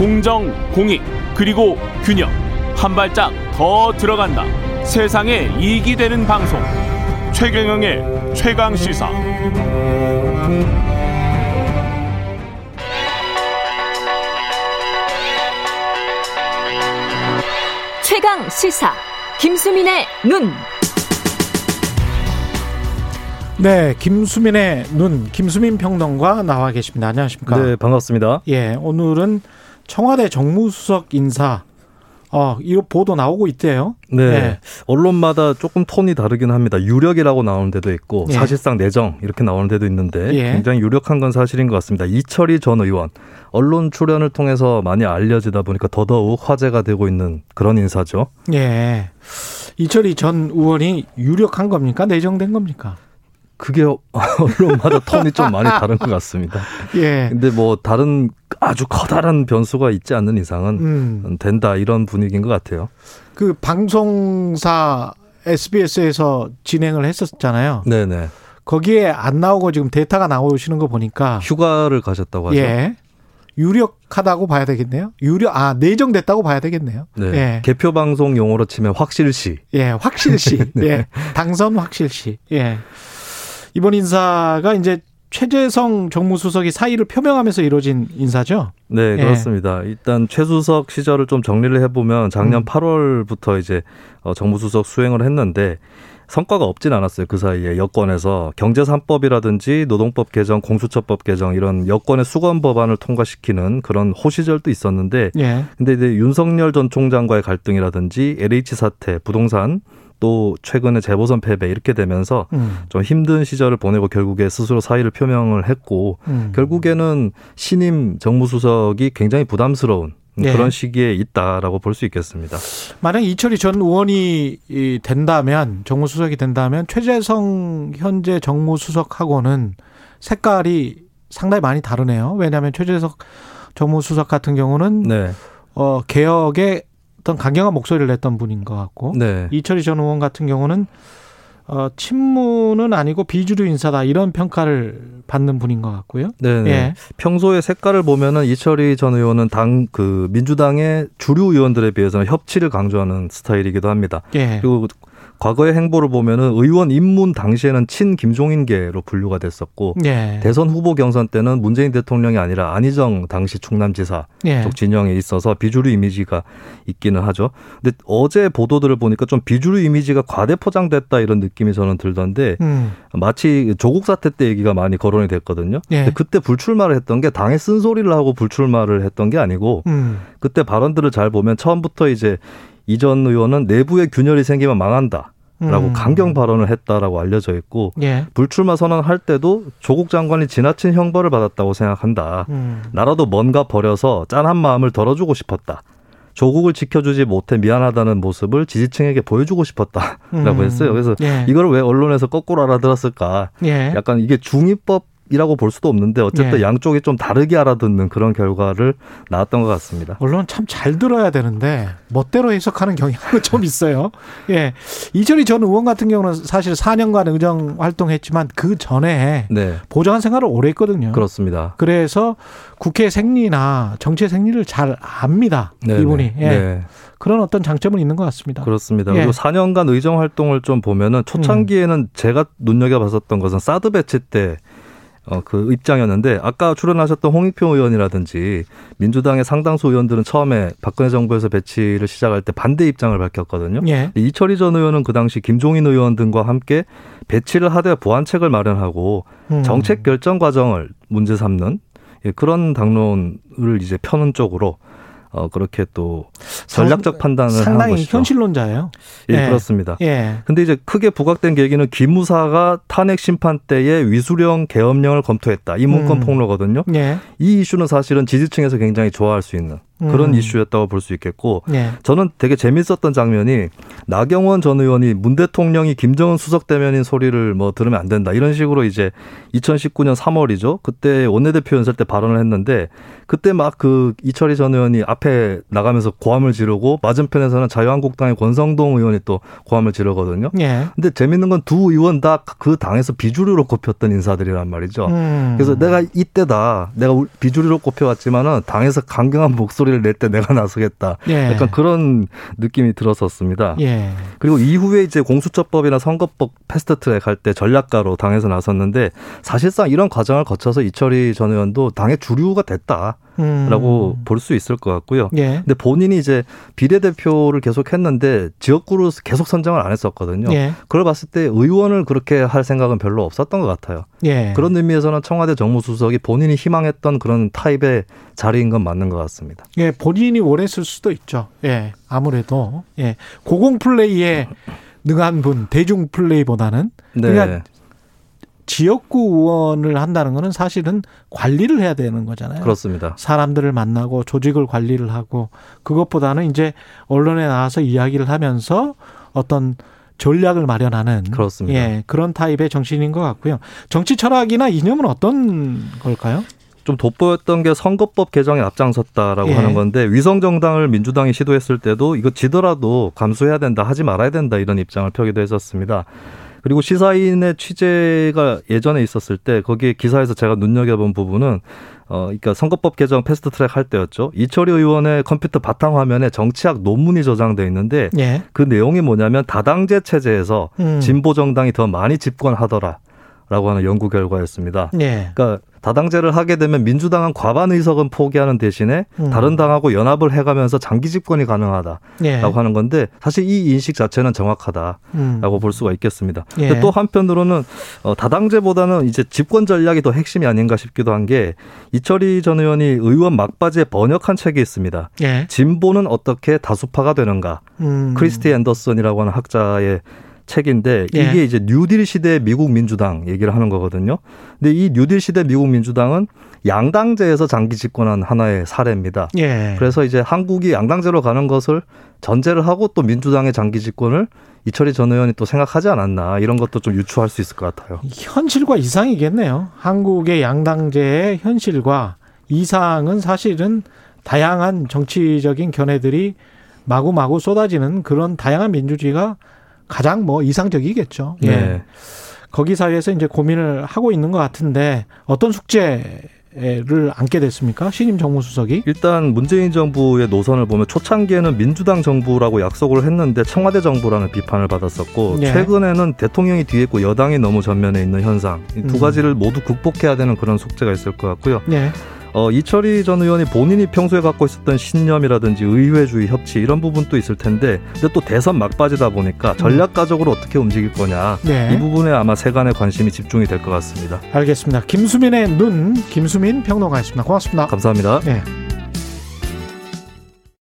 공정, 공익, 그리고 균형. 한 발짝 더 들어간다. 세상에 이익이 되는 방송. 최경영의 최강 시사. 최강 시사. 김수민의 눈. 네, 김수민의 눈, 김수민 평론가 나와 계십니다. 안녕하십니까? 네, 반갑습니다. 예, 오늘은 청와대 정무수석 인사, 어, 이거 보도 나오고 있대요. 네. 네. 언론마다 조금 톤이 다르긴 합니다. 유력이라고 나오는 데도 있고 예. 사실상 내정 이렇게 나오는 데도 있는데 예. 굉장히 유력한 건 사실인 것 같습니다. 이철희 전 의원 언론 출연을 통해서 많이 알려지다 보니까 더더욱 화제가 되고 있는 그런 인사죠. 예. 이철희 전 의원이 유력한 겁니까? 내정된 겁니까? 그게 언론마다 톤이 좀 많이 다른 것 같습니다. 예. 근데 뭐 다른 아주 커다란 변수가 있지 않는 이상은 음, 된다 이런 분위기인 것 같아요. 그 방송사 SBS에서 진행을 했었잖아요. 네네. 거기에 안 나오고 지금 데이터가 나오시는 거 보니까 휴가를 가셨다고 하죠. 예. 유력하다고 봐야 되겠네요. 유력 아 내정됐다고 봐야 되겠네요. 네. 예. 개표 방송 용어로 치면 확실시. 예, 확실시. 네. 예. 당선 확실시. 예. 이번 인사가 이제 최재성 정무수석이 사의를 표명하면서 이루어진 인사죠. 네, 예. 그렇습니다. 일단 최수석 시절을 좀 정리를 해보면 작년 음. 8월부터 이제 어, 정무수석 수행을 했는데 성과가 없진 않았어요. 그 사이에 여권에서 경제 3법이라든지 노동법 개정, 공수처법 개정 이런 여권의 수건 법안을 통과시키는 그런 호시절도 있었는데 예. 근데 이제 윤석열 전 총장과의 갈등이라든지 LH 사태, 부동산 또 최근에 재보선 패배 이렇게 되면서 음. 좀 힘든 시절을 보내고 결국에 스스로 사의를 표명을 했고 음. 결국에는 신임 정무수석이 굉장히 부담스러운 네. 그런 시기에 있다라고 볼 수 있겠습니다. 만약 이철희 전 의원이 이 된다면 정무수석이 된다면 최재성 현재 정무수석하고는 색깔이 상당히 많이 다르네요. 왜냐하면 최재석 정무수석 같은 경우는 네, 어 개혁에 어떤 강경한 목소리를 냈던 분인 것 같고 네, 이철희 전 의원 같은 경우는 어 친문은 아니고 비주류 인사다 이런 평가를 받는 분인 것 같고요. 네. 네. 예. 평소에 색깔을 보면은 이철희 전 의원은 당 그 민주당의 주류 의원들에 비해서는 협치를 강조하는 스타일이기도 합니다. 예. 그리고 과거의 행보를 보면은 의원 입문 당시에는 친 김종인계로 분류가 됐었고 예. 대선 후보 경선 때는 문재인 대통령이 아니라 안희정 당시 충남지사 예. 쪽 진영에 있어서 비주류 이미지가 있기는 하죠. 근데 어제 보도들을 보니까 좀 비주류 이미지가 과대 포장됐다 이런 느낌이 저는 들던데 음. 마치 조국 사태 때 얘기가 많이 거론이 됐거든요. 예. 근데 그때 불출마를 했던 게 당에 쓴소리를 하고 불출마를 했던 게 아니고 음. 그때 발언들을 잘 보면 처음부터 이제 이전 의원은 내부의 균열이 생기면 망한다. 라고 음. 강경 발언을 했다라고 알려져 있고 예. 불출마 선언할 때도 조국 장관이 지나친 형벌을 받았다고 생각한다. 음. 나라도 뭔가 버려서 짠한 마음을 덜어주고 싶었다. 조국을 지켜주지 못해 미안하다는 모습을 지지층에게 보여주고 싶었다라고 음. 했어요. 그래서 예. 이걸 왜 언론에서 거꾸로 알아들었을까? 예. 약간 이게 중의법 이라고 볼 수도 없는데 어쨌든 예. 양쪽이 좀 다르게 알아듣는 그런 결과를 나왔던 것 같습니다. 언론 참 잘 들어야 되는데 멋대로 해석하는 경향도 좀 있어요. 예. 이철희 전 의원 같은 경우는 사실 4년간 의정 활동했지만 그 전에 네, 보좌관 생활을 오래 했거든요. 그렇습니다. 그래서 국회 생리나 정치 생리를 잘 압니다. 네, 이분이. 네. 예. 네. 그런 어떤 장점은 있는 것 같습니다. 그렇습니다. 예. 그리고 4년간 의정 활동을 좀 보면은 초창기에는 제가 눈여겨 봤었던 것은 사드 배치 때 어, 그 입장이었는데 아까 출연하셨던 홍익표 의원이라든지 민주당의 상당수 의원들은 처음에 박근혜 정부에서 배치를 시작할 때 반대 입장을 밝혔거든요. 예. 이철희 전 의원은 그 당시 김종인 의원 등과 함께 배치를 하되 보완책을 마련하고 음. 정책 결정 과정을 문제 삼는 예, 그런 당론을 이제 펴는 쪽으로 어, 그렇게 또 전략적 판단을 상당히 것이죠. 현실론자예요. 예, 예. 그렇습니다. 예. 근데 이제 크게 부각된 계기는 기무사가 탄핵 심판 때에 위수령 계엄령을 검토했다. 이 문건 음. 폭로거든요. 예. 이 이슈는 사실은 지지층에서 굉장히 좋아할 수 있는 그런 음. 이슈였다고 볼 수 있겠고 예. 저는 되게 재밌었던 장면이 나경원 전 의원이 문 대통령이 김정은 수석 대면인 소리를 뭐 들으면 안 된다 이런 식으로 이제 2019년 3월이죠 그때 원내대표 연설 때 발언을 했는데 그때 막 그 이철희 전 의원이 앞에 나가면서 고함을 지르고 맞은편에서는 자유한국당의 권성동 의원이 또 고함을 지르거든요. 예. 근데 재밌는 건 두 의원 다 그 당에서 비주류로 꼽혔던 인사들이란 말이죠. 음. 그래서 내가 이때다 내가 비주류로 꼽혀왔지만은 당에서 강경한 목소리 소리를 낼 때 내가 나서겠다. 예. 약간 그런 느낌이 들었었습니다. 예. 그리고 이후에 이제 공수처법이나 선거법 패스트트랙 할 때 전략가로 당에서 나섰는데 사실상 이런 과정을 거쳐서 이철희 전 의원도 당의 주류가 됐다. 라고 음. 볼수 있을 것 같고요. 예. 근데 본인이 이제 비례대표를 계속 했는데 지역구로 계속 선정을 안 했었거든요. 예. 그걸 봤을 때 의원을 그렇게 할 생각은 별로 없었던 것 같아요. 예. 그런 의미에서는 청와대 정무수석이 본인이 희망했던 그런 타입의 자리인 건 맞는 것 같습니다. 예, 본인이 원했을 수도 있죠. 예, 아무래도 예, 고공 플레이에 능한 분, 대중 플레이보다는 네. 그러니까 지역구 의원을 한다는 거는 사실은 관리를 해야 되는 거잖아요. 그렇습니다. 사람들을 만나고 조직을 관리를 하고 그것보다는 이제 언론에 나와서 이야기를 하면서 어떤 전략을 마련하는 그렇습니다. 예, 그런 타입의 정신인 것 같고요. 정치 철학이나 이념은 어떤 걸까요? 좀 돋보였던 게 선거법 개정에 앞장섰다라고 예. 하는 건데 위성 정당을 민주당이 시도했을 때도 이거 지더라도 감수해야 된다 하지 말아야 된다 이런 입장을 펴기도 했었습니다. 그리고 시사인의 취재가 예전에 있었을 때 거기에 기사에서 제가 눈여겨본 부분은 어 그러니까 선거법 개정 패스트 트랙 할 때였죠. 이철희 의원의 컴퓨터 바탕 화면에 정치학 논문이 저장돼 있는데 예. 그 내용이 뭐냐면 다당제 체제에서 음. 진보 정당이 더 많이 집권하더라. 라고 하는 연구 결과였습니다. 예. 그러니까 다당제를 하게 되면 민주당은 과반 의석은 포기하는 대신에 음. 다른 당하고 연합을 해가면서 장기 집권이 가능하다라고 예. 하는 건데 사실 이 인식 자체는 정확하다라고 음. 볼 수가 있겠습니다. 예. 또 한편으로는 어, 다당제보다는 이제 집권 전략이 더 핵심이 아닌가 싶기도 한 게 이철희 전 의원이 의원 막바지에 번역한 책이 있습니다. 예. 진보는 어떻게 다수파가 되는가? 음. 크리스티 앤더슨이라고 하는 학자의 책인데 예. 이게 이제 뉴딜 시대 미국 민주당 얘기를 하는 거거든요. 근데 이 뉴딜 시대 미국 민주당은 양당제에서 장기 집권한 하나의 사례입니다. 예. 그래서 이제 한국이 양당제로 가는 것을 전제를 하고 또 민주당의 장기 집권을 이철희 전 의원이 또 생각하지 않았나 이런 것도 좀 유추할 수 있을 것 같아요. 현실과 이상이겠네요. 한국의 양당제의 현실과 이상은 사실은 다양한 정치적인 견해들이 마구마구 쏟아지는 그런 다양한 민주주의가 가장 뭐 이상적이겠죠. 예. 네. 거기 사이에서 이제 고민을 하고 있는 것 같은데 어떤 숙제 를 안게 됐습니까? 신임 정무수석이? 일단 문재인 정부의 노선을 보면 초창기에는 민주당 정부라고 약속을 했는데 청와대 정부라는 비판을 받았었고 예. 최근에는 대통령이 뒤에 있고 여당이 너무 전면에 있는 현상 이두 음. 가지를 모두 극복해야 되는 그런 숙제가 있을 것 같고요. 네. 어, 이철희 전 의원이 본인이 평소에 갖고 있었던 신념이라든지 의회주의 협치 이런 부분도 있을 텐데 근데 또 대선 막바지다 보니까 전략가적으로 어떻게 움직일 거냐 네. 이 부분에 아마 세간의 관심이 집중이 될 것 같습니다. 알겠습니다. 김수민의 눈, 김수민 평론가였습니다. 고맙습니다. 감사합니다. 네.